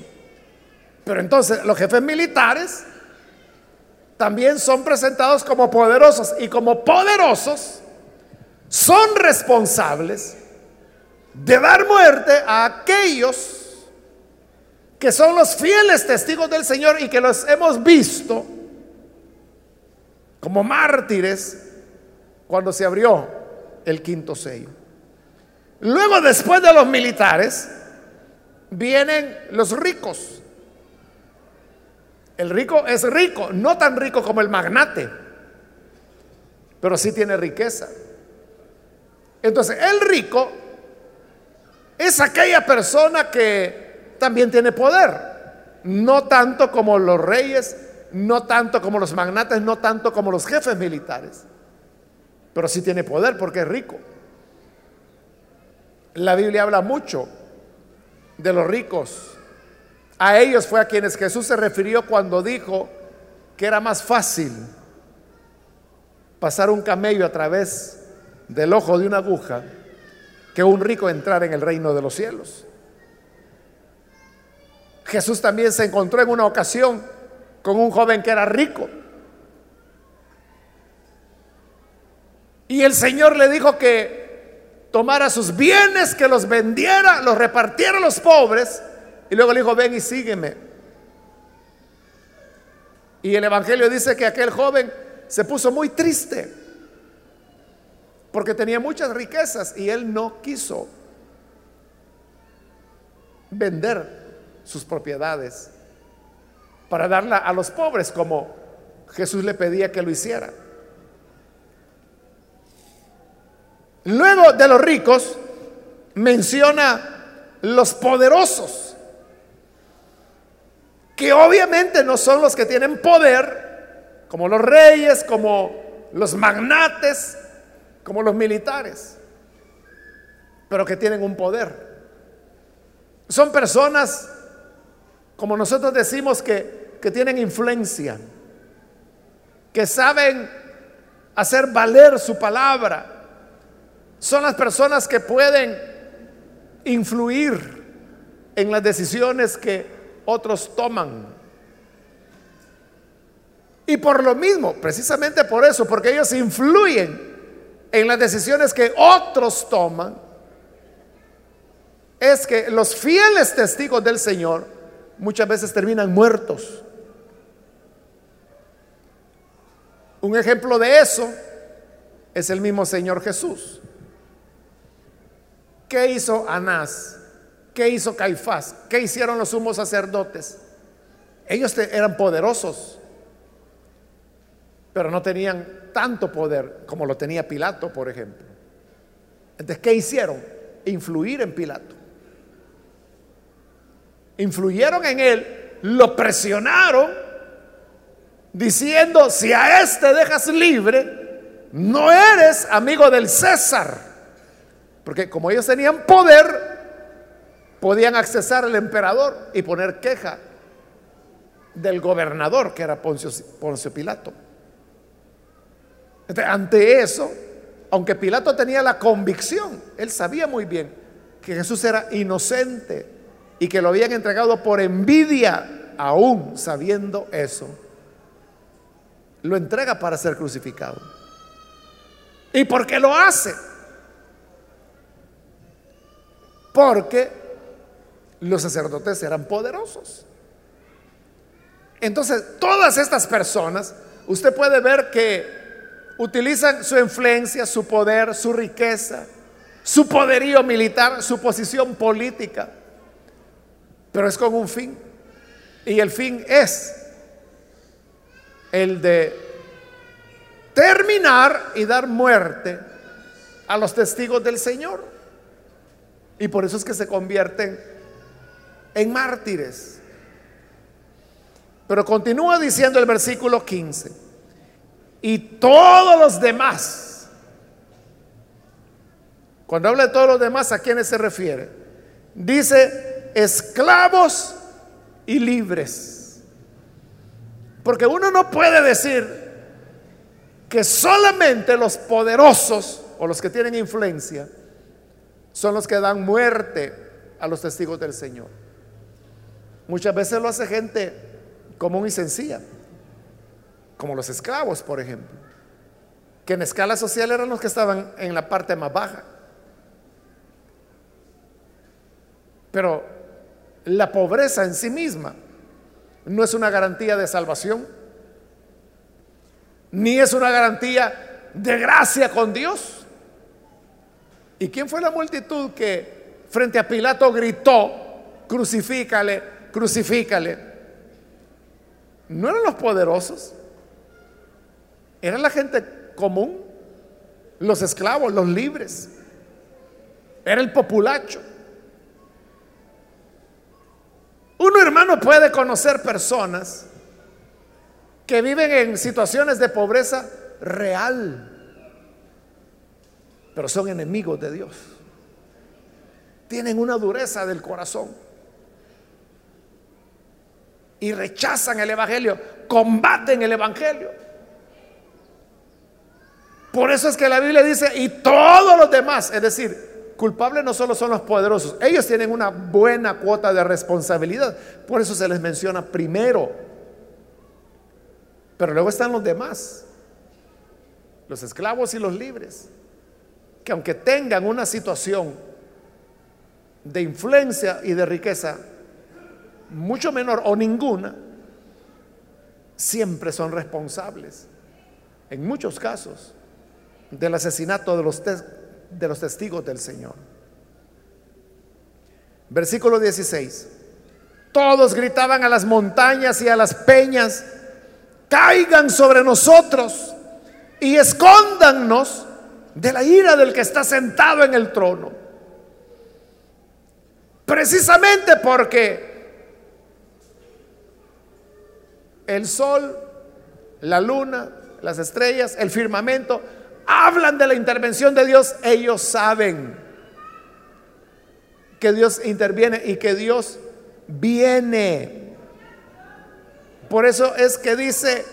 Pero entonces los jefes militares también son presentados como poderosos y como poderosos son responsables de dar muerte a aquellos que son los fieles testigos del Señor y que los hemos visto como mártires cuando se abrió el quinto sello. Luego, después de los militares, vienen los ricos. El rico es rico, no tan rico como el magnate, pero sí tiene riqueza. Entonces, el rico es aquella persona que también tiene poder, no tanto como los reyes, no tanto como los magnates, no tanto como los jefes militares, pero sí tiene poder porque es rico. La Biblia habla mucho de los ricos. A ellos fue a quienes Jesús se refirió cuando dijo que era más fácil pasar un camello a través del ojo de una aguja que un rico entrar en el reino de los cielos. Jesús también se encontró en una ocasión con un joven que era rico. Y el Señor le dijo que tomara sus bienes, que los vendiera, los repartiera a los pobres. Y luego le dijo, ven y sígueme. Y el Evangelio dice que aquel joven se puso muy triste porque tenía muchas riquezas y él no quiso vender sus propiedades para darla a los pobres como Jesús le pedía que lo hiciera. Luego de los ricos menciona los poderosos, que obviamente no son los que tienen poder, como los reyes, como los magnates, como los militares, pero que tienen un poder. Son personas, como nosotros decimos, que, que tienen influencia, que saben hacer valer su palabra son las personas que pueden influir en las decisiones que otros toman. Y por lo mismo, precisamente por eso, porque ellos influyen en las decisiones que otros toman, es que los fieles testigos del Señor muchas veces terminan muertos. Un ejemplo de eso es el mismo Señor Jesús. ¿Qué hizo Anás? ¿Qué hizo Caifás? ¿Qué hicieron los sumos sacerdotes? Ellos eran poderosos, pero no tenían tanto poder como lo tenía Pilato, por ejemplo. Entonces, ¿qué hicieron? Influir en Pilato. Influyeron en él, lo presionaron, diciendo, si a este dejas libre, no eres amigo del César. Porque como ellos tenían poder, podían accesar al emperador y poner queja del gobernador, que era Poncio, Pilato. ante eso, aunque Pilato tenía la convicción, él sabía muy bien que Jesús era inocente y que lo habían entregado por envidia, aún sabiendo eso, lo entrega para ser crucificado. ¿Y por qué lo hace? Porque los sacerdotes eran poderosos. Entonces, todas estas personas, usted puede ver que utilizan su influencia, su poder, su riqueza, su poderío militar, su posición política, pero es con un fin. Y el fin es el de terminar y dar muerte a los testigos del Señor. Y por eso es que se convierten en mártires. Pero continúa diciendo el versículo 15. y todos los demás. Cuando habla de todos los demás, ¿a quiénes se refiere? Dice esclavos y libres. Porque uno no puede decir que solamente los poderosos o los que tienen influencia son los que dan muerte a los testigos del Señor. Muchas veces lo hace gente común y sencilla, como los esclavos, por ejemplo, que en escala social eran los que estaban en la parte más baja. Pero la pobreza en sí misma no es una garantía de salvación, ni es una garantía de gracia con Dios. ¿Y quién fue la multitud que frente a Pilato gritó, crucifícale, crucifícale? No eran los poderosos, eran la gente común, los esclavos, los libres, era el populacho. Uno hermano puede conocer personas que viven en situaciones de pobreza real, pero son enemigos de Dios. Tienen una dureza del corazón y rechazan el Evangelio, combaten el Evangelio. Por eso es que la Biblia dice, y todos los demás, es decir, culpables no solo son los poderosos, ellos tienen una buena cuota de responsabilidad, por eso se les menciona primero. Pero luego están los demás, los esclavos y los libres que aunque tengan una situación de influencia y de riqueza mucho menor o ninguna, siempre son responsables, en muchos casos, del asesinato de los, de los testigos del Señor. Versículo 16. Todos gritaban a las montañas y a las peñas, caigan sobre nosotros y escóndannos de la ira del que está sentado en el trono. Precisamente porque el sol, la luna, las estrellas, el firmamento, hablan de la intervención de Dios, ellos saben que Dios interviene y que Dios viene. Por eso es que dice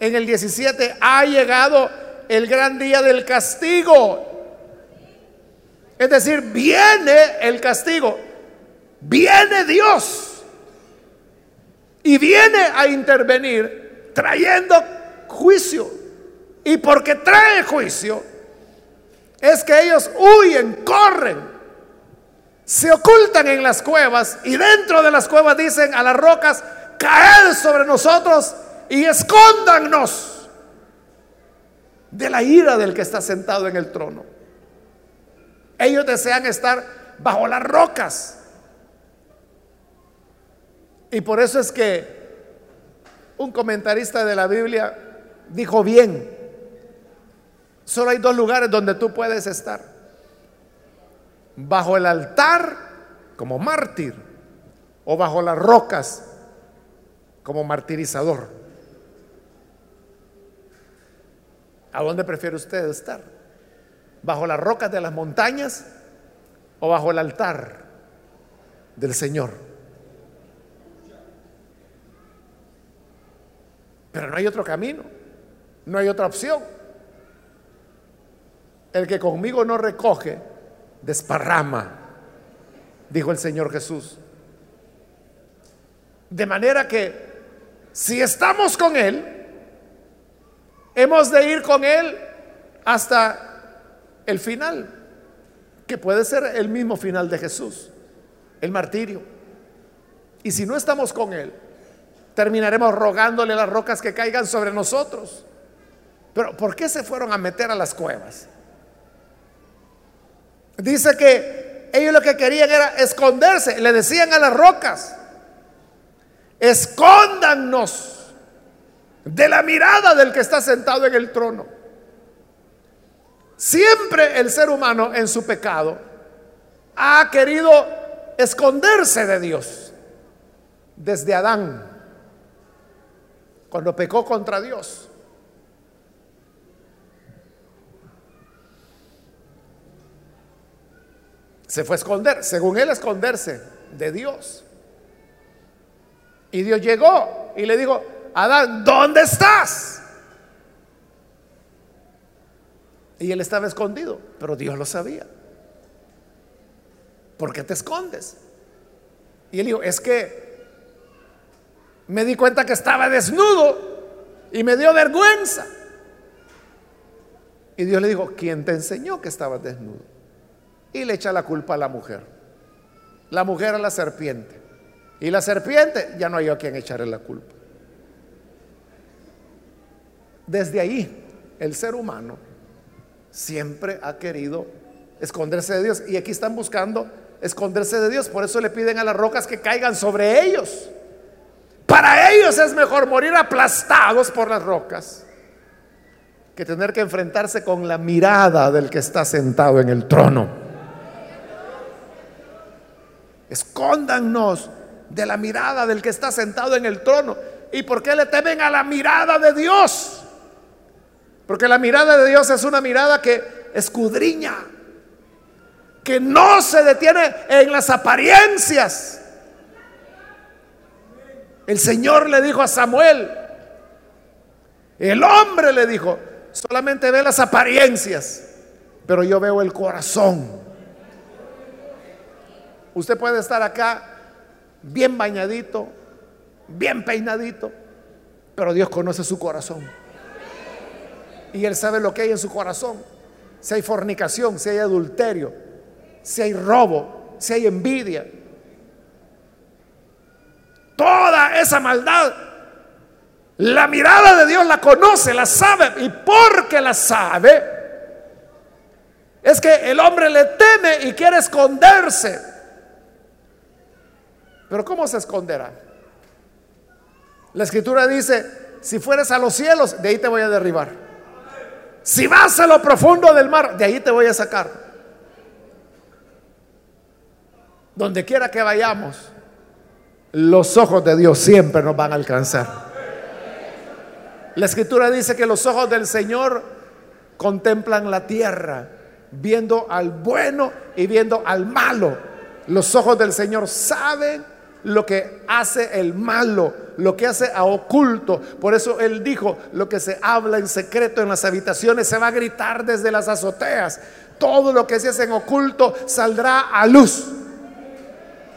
en el 17, ha llegado el gran día del castigo. Es decir, viene el castigo, viene Dios y viene a intervenir trayendo juicio. Y porque trae juicio, es que ellos huyen, corren, se ocultan en las cuevas y dentro de las cuevas dicen a las rocas, caed sobre nosotros y escóndannos de la ira del que está sentado en el trono. Ellos desean estar bajo las rocas. Y por eso es que un comentarista de la Biblia dijo bien, solo hay dos lugares donde tú puedes estar. Bajo el altar como mártir o bajo las rocas como martirizador. ¿A dónde prefiere usted estar? ¿Bajo las rocas de las montañas o bajo el altar del Señor? Pero no hay otro camino, no hay otra opción. El que conmigo no recoge, desparrama, dijo el Señor Jesús. De manera que si estamos con Él, Hemos de ir con Él hasta el final, que puede ser el mismo final de Jesús, el martirio. Y si no estamos con Él, terminaremos rogándole las rocas que caigan sobre nosotros. Pero ¿por qué se fueron a meter a las cuevas? Dice que ellos lo que querían era esconderse. Le decían a las rocas, escóndanos de la mirada del que está sentado en el trono. Siempre el ser humano en su pecado ha querido esconderse de Dios desde Adán, cuando pecó contra Dios. Se fue a esconder, según él, esconderse de Dios. Y Dios llegó y le dijo, Adán, ¿dónde estás? Y él estaba escondido, pero Dios lo sabía. ¿Por qué te escondes? Y él dijo, es que me di cuenta que estaba desnudo y me dio vergüenza. Y Dios le dijo, ¿quién te enseñó que estabas desnudo? Y le echa la culpa a la mujer. La mujer a la serpiente. Y la serpiente ya no hay a quien echarle la culpa. Desde ahí, el ser humano siempre ha querido esconderse de Dios. Y aquí están buscando esconderse de Dios. Por eso le piden a las rocas que caigan sobre ellos. Para ellos es mejor morir aplastados por las rocas que tener que enfrentarse con la mirada del que está sentado en el trono. Escóndanos de la mirada del que está sentado en el trono. ¿Y por qué le temen a la mirada de Dios? Porque la mirada de Dios es una mirada que escudriña, que no se detiene en las apariencias. El Señor le dijo a Samuel, el hombre le dijo, solamente ve las apariencias, pero yo veo el corazón. Usted puede estar acá bien bañadito, bien peinadito, pero Dios conoce su corazón. Y Él sabe lo que hay en su corazón. Si hay fornicación, si hay adulterio, si hay robo, si hay envidia. Toda esa maldad, la mirada de Dios la conoce, la sabe. Y porque la sabe, es que el hombre le teme y quiere esconderse. Pero ¿cómo se esconderá? La escritura dice, si fueres a los cielos, de ahí te voy a derribar. Si vas a lo profundo del mar, de ahí te voy a sacar. Donde quiera que vayamos, los ojos de Dios siempre nos van a alcanzar. La escritura dice que los ojos del Señor contemplan la tierra, viendo al bueno y viendo al malo. Los ojos del Señor saben lo que hace el malo, lo que hace a oculto. Por eso él dijo, lo que se habla en secreto en las habitaciones se va a gritar desde las azoteas. Todo lo que se hace en oculto saldrá a luz.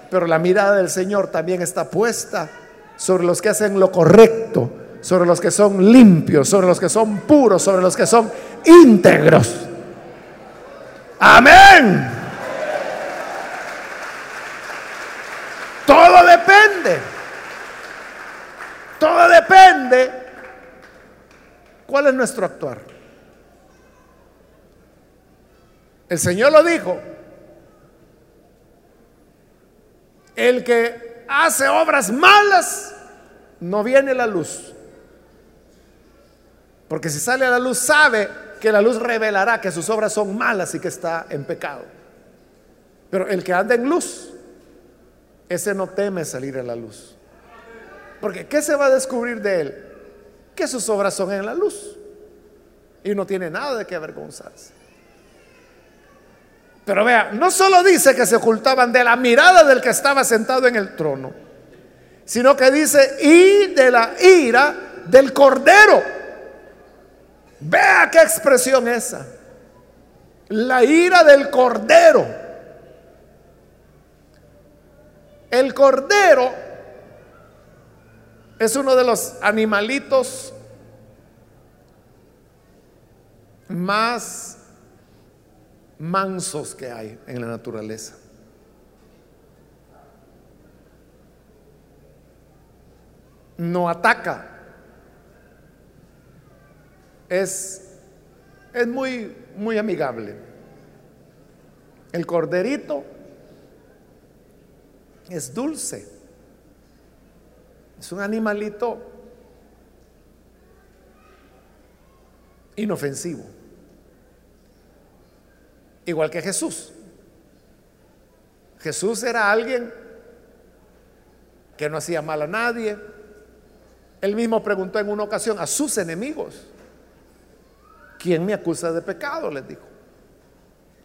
Pero la mirada del Señor también está puesta sobre los que hacen lo correcto, sobre los que son limpios, sobre los que son puros, sobre los que son íntegros. Amén. Todo depende. Todo depende. ¿Cuál es nuestro actuar? El Señor lo dijo. El que hace obras malas no viene la luz. Porque si sale a la luz sabe que la luz revelará que sus obras son malas y que está en pecado. Pero el que anda en luz ese no teme salir a la luz. Porque ¿qué se va a descubrir de él? Que sus obras son en la luz. Y no tiene nada de qué avergonzarse. Pero vea, no solo dice que se ocultaban de la mirada del que estaba sentado en el trono, sino que dice, y de la ira del cordero. Vea qué expresión esa. La ira del cordero. El cordero es uno de los animalitos más mansos que hay en la naturaleza. No ataca. Es, es muy, muy amigable. El corderito es dulce. Es un animalito inofensivo. Igual que Jesús. Jesús era alguien que no hacía mal a nadie. Él mismo preguntó en una ocasión a sus enemigos, ¿quién me acusa de pecado? Les dijo.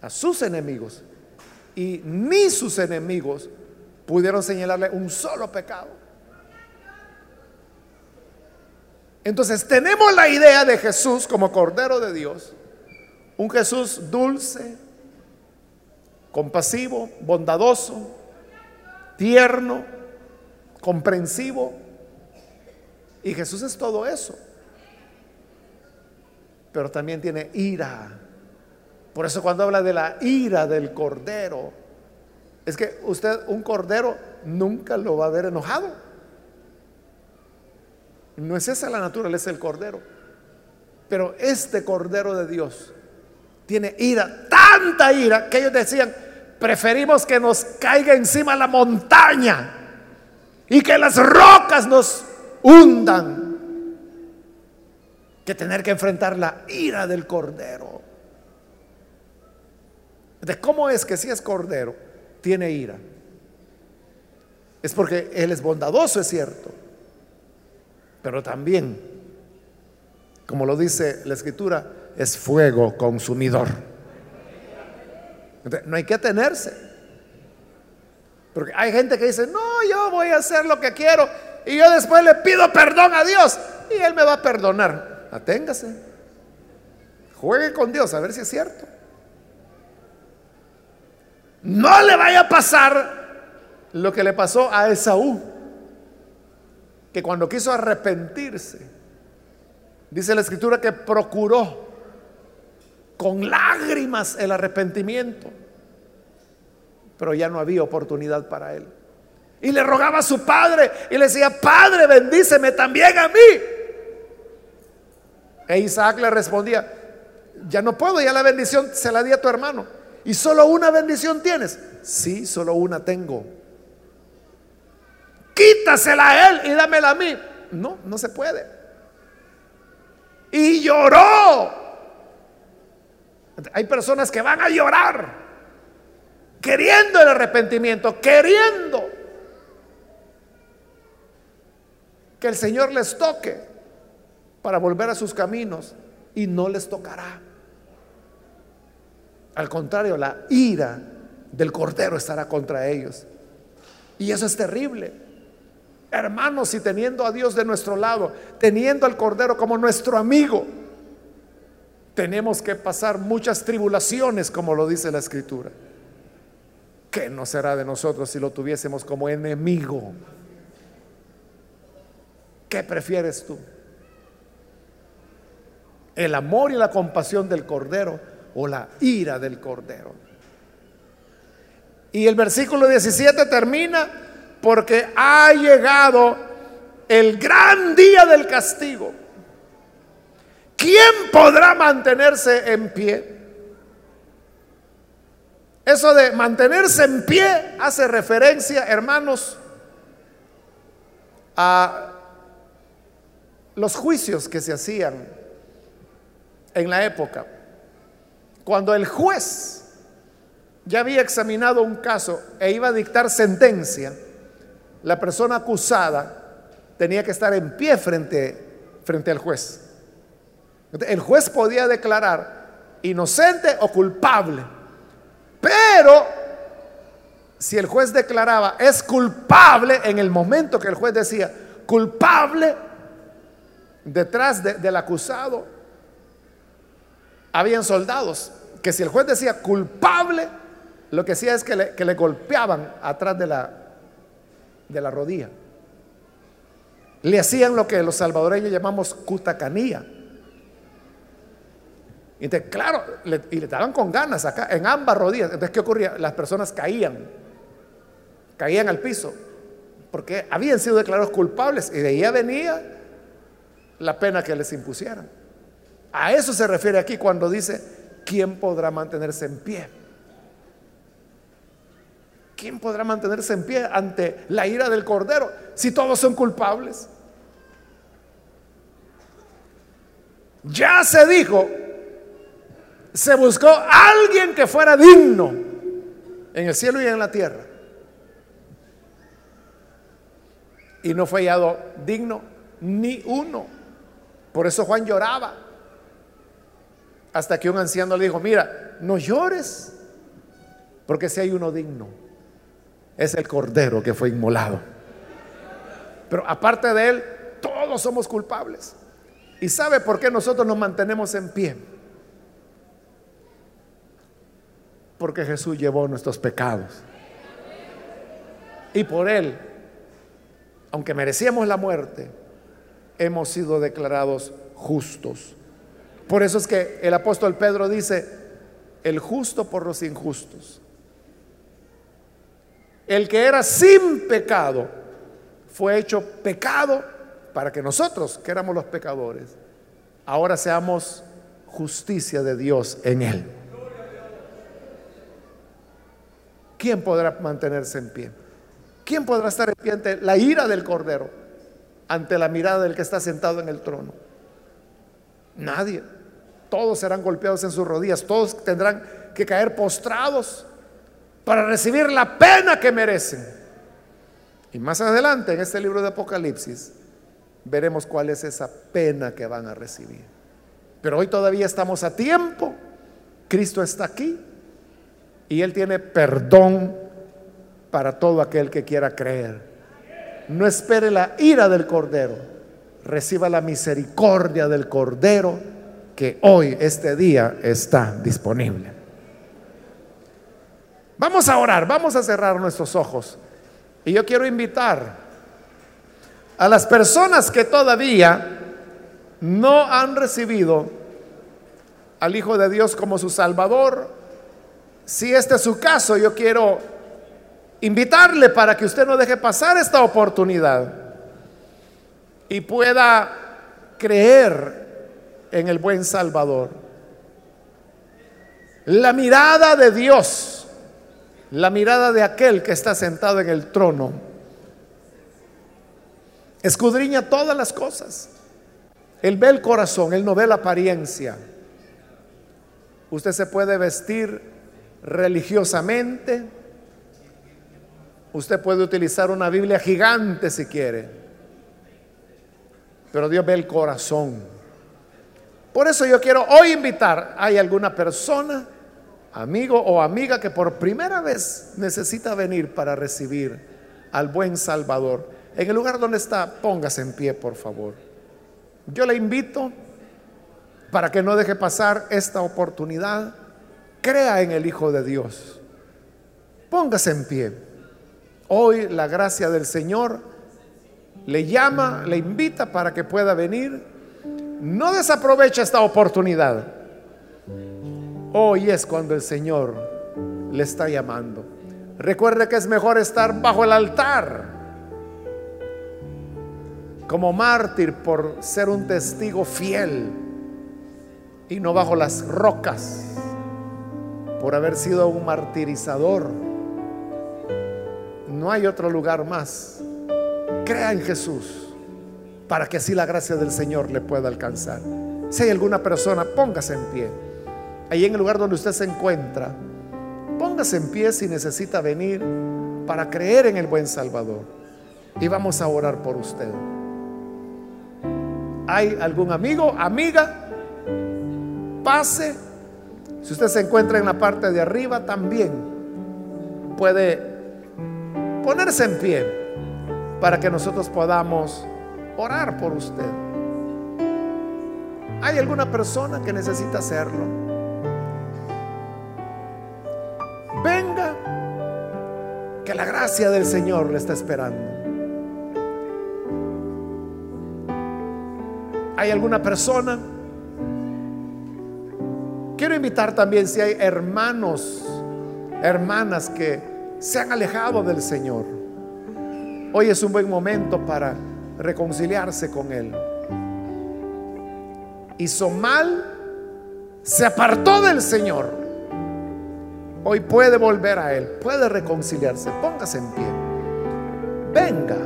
A sus enemigos. y ni sus enemigos pudieron señalarle un solo pecado. Entonces tenemos la idea de Jesús como Cordero de Dios, un Jesús dulce, compasivo, bondadoso, tierno, comprensivo. Y Jesús es todo eso. Pero también tiene ira. Por eso cuando habla de la ira del cordero, es que usted un cordero nunca lo va a ver enojado. No es esa la naturaleza del cordero. Pero este cordero de Dios tiene ira, tanta ira, que ellos decían, preferimos que nos caiga encima la montaña y que las rocas nos hundan que tener que enfrentar la ira del cordero. ¿De cómo es que si es cordero tiene ira? Es porque Él es bondadoso, es cierto. Pero también, como lo dice la escritura, es fuego consumidor. no hay que tenerse. Porque hay gente que dice, no, yo voy a hacer lo que quiero y yo después le pido perdón a Dios y Él me va a perdonar. Aténgase. Juegue con Dios a ver si es cierto. No le vaya a pasar lo que le pasó a Esaú, que cuando quiso arrepentirse, dice la escritura que procuró con lágrimas el arrepentimiento, pero ya no había oportunidad para él. Y le rogaba a su padre y le decía, Padre, bendíceme también a mí. E Isaac le respondía, ya no puedo, ya la bendición se la di a tu hermano. ¿Y solo una bendición tienes? Sí, solo una tengo. Quítasela a él y dámela a mí. No, no se puede. Y lloró. Hay personas que van a llorar queriendo el arrepentimiento, queriendo que el Señor les toque para volver a sus caminos y no les tocará. Al contrario, la ira del Cordero estará contra ellos. Y eso es terrible. Hermanos, y teniendo a Dios de nuestro lado, teniendo al Cordero como nuestro amigo, tenemos que pasar muchas tribulaciones, como lo dice la Escritura. ¿Qué no será de nosotros si lo tuviésemos como enemigo? ¿Qué prefieres tú? ¿El amor y la compasión del Cordero? O la ira del Cordero. Y el versículo 17 termina porque ha llegado el gran día del castigo. ¿Quién podrá mantenerse en pie? Eso de mantenerse en pie hace referencia, hermanos, a los juicios que se hacían en la época. Cuando el juez ya había examinado un caso e iba a dictar sentencia, la persona acusada tenía que estar en pie frente, frente al juez. El juez podía declarar inocente o culpable, pero si el juez declaraba es culpable en el momento que el juez decía culpable, detrás del acusado habían soldados que si el juez decía culpable, lo que hacía es que le, golpeaban atrás de la, de la rodilla. Le hacían lo que los salvadoreños llamamos cutacanía. Y claro, y le daban con ganas acá, en ambas rodillas. Entonces, ¿qué ocurría? Las personas caían, caían al piso, porque habían sido declarados culpables y de ahí venía la pena que les impusieran. A eso se refiere aquí cuando dice, ¿quién podrá mantenerse en pie? ¿Quién podrá mantenerse en pie ante la ira del Cordero si todos son culpables? Ya se dijo, se buscó alguien que fuera digno en el cielo y en la tierra. Y no fue hallado digno ni uno. Por eso Juan lloraba. Hasta que un anciano le dijo, mira, no llores. Porque si hay uno digno, es el Cordero que fue inmolado. Pero aparte de él, todos somos culpables. ¿Y sabe por qué nosotros nos mantenemos en pie? Porque Jesús llevó nuestros pecados. Y por él, aunque merecíamos la muerte, hemos sido declarados justos. Por eso es que el apóstol Pedro dice, el justo por los injustos. El que era sin pecado fue hecho pecado para que nosotros, que éramos los pecadores, ahora seamos justicia de Dios en él. ¿Quién podrá mantenerse en pie? ¿Quién podrá estar en pie ante la ira del Cordero, ante la mirada del que está sentado en el trono? Nadie. Todos serán golpeados en sus rodillas, todos tendrán que caer postrados para recibir la pena que merecen. Y más adelante en este libro de Apocalipsis veremos cuál es esa pena que van a recibir. Pero hoy todavía estamos a tiempo. Cristo está aquí y Él tiene perdón para todo aquel que quiera creer. No espere la ira del Cordero, reciba la misericordia del Cordero que hoy, este día, está disponible. Vamos a orar, vamos a cerrar nuestros ojos. Y yo quiero invitar a las personas que todavía no han recibido al Hijo de Dios como su Salvador. Si este es su caso, yo quiero invitarle para que usted no deje pasar esta oportunidad y pueda creer en el buen Salvador. La mirada de Dios, la mirada de aquel que está sentado en el trono, escudriña todas las cosas. Él ve el corazón, él no ve la apariencia. Usted se puede vestir religiosamente, usted puede utilizar una Biblia gigante si quiere, pero Dios ve el corazón. Por eso yo quiero hoy invitar, ¿hay alguna persona, amigo o amiga que por primera vez necesita venir para recibir al buen Salvador? En el lugar donde está, póngase en pie, por favor. Yo le invito para que no deje pasar esta oportunidad. Crea en el Hijo de Dios. Póngase en pie. Hoy la gracia del Señor le llama, le invita para que pueda venir no desaprovecha esta oportunidad. Hoy es cuando el Señor le está llamando. Recuerde que es mejor estar bajo el altar como mártir por ser un testigo fiel y no bajo las rocas por haber sido un martirizador. No hay otro lugar más. Crea en Jesús para que así la gracia del Señor le pueda alcanzar. Si hay alguna persona, póngase en pie. Ahí en el lugar donde usted se encuentra, póngase en pie si necesita venir para creer en el buen Salvador. Y vamos a orar por usted. ¿Hay algún amigo, amiga? Pase. Si usted se encuentra en la parte de arriba, también puede ponerse en pie para que nosotros podamos orar por usted. ¿Hay alguna persona que necesita hacerlo? Venga, que la gracia del Señor le está esperando. ¿Hay alguna persona? Quiero invitar también si hay hermanos, hermanas que se han alejado del Señor. Hoy es un buen momento para reconciliarse con Él. Hizo mal, se apartó del Señor. Hoy puede volver a Él, puede reconciliarse. Póngase en pie. Venga,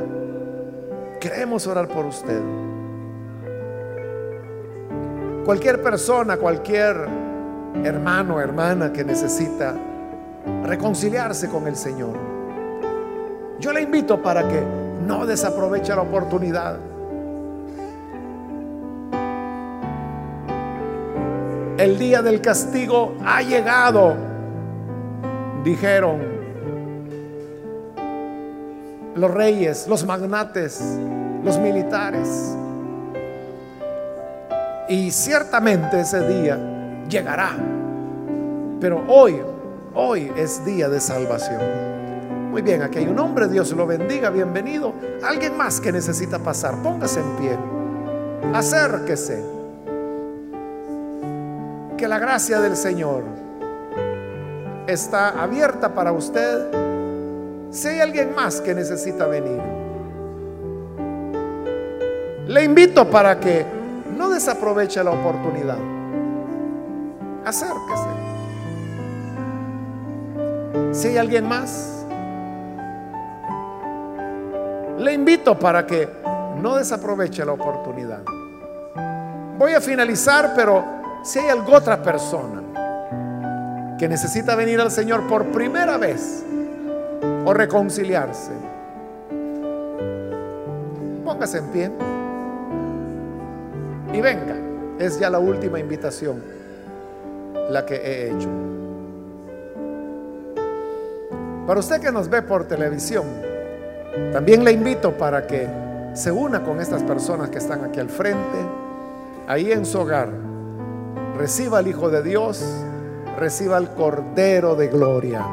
queremos orar por usted. Cualquier persona, cualquier hermano hermana que necesita reconciliarse con el Señor. Yo le invito para que no desaprovecha la oportunidad. El día del castigo ha llegado, dijeron los reyes, los magnates, los militares. Y ciertamente ese día llegará. Pero hoy, hoy es día de salvación. Muy bien, aquí hay un hombre, Dios lo bendiga, bienvenido. Alguien más que necesita pasar, póngase en pie. Acérquese. Que la gracia del Señor está abierta para usted. Si hay alguien más que necesita venir, le invito para que no desaproveche la oportunidad. Acérquese. Si hay alguien más, le invito para que no desaproveche la oportunidad. Voy a finalizar, pero si hay alguna otra persona que necesita venir al Señor por primera vez o reconciliarse, póngase en pie y venga. Es ya la última invitación la que he hecho. Para usted que nos ve por televisión, también le invito para que se una con estas personas que están aquí al frente, ahí en su hogar. Reciba al Hijo de Dios, reciba al Cordero de Gloria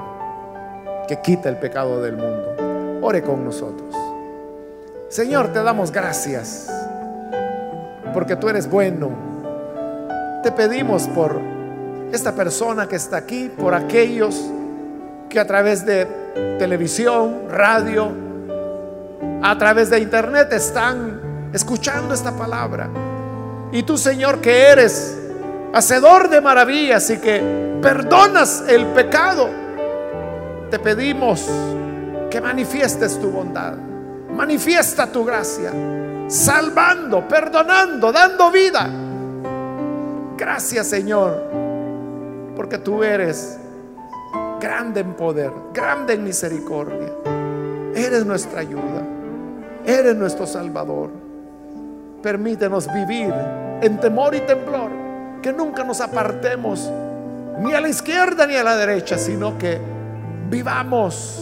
que quita el pecado del mundo. Ore con nosotros. Señor, te damos gracias porque tú eres bueno. Te pedimos por esta persona que está aquí, por aquellos que a través de televisión, radio, a través de internet están escuchando esta palabra. Y tú, Señor, que eres hacedor de maravillas y que perdonas el pecado, te pedimos que manifiestes tu bondad, manifiesta tu gracia salvando, perdonando, dando vida. Gracias Señor, porque tú eres grande en poder, grande en misericordia. Eres nuestra ayuda, eres nuestro Salvador. Permítenos vivir en temor y temblor, que nunca nos apartemos ni a la izquierda ni a la derecha, sino que vivamos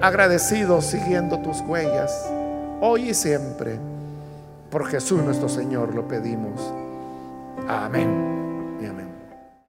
agradecidos siguiendo tus huellas hoy y siempre. Por Jesús nuestro Señor lo pedimos. Amén.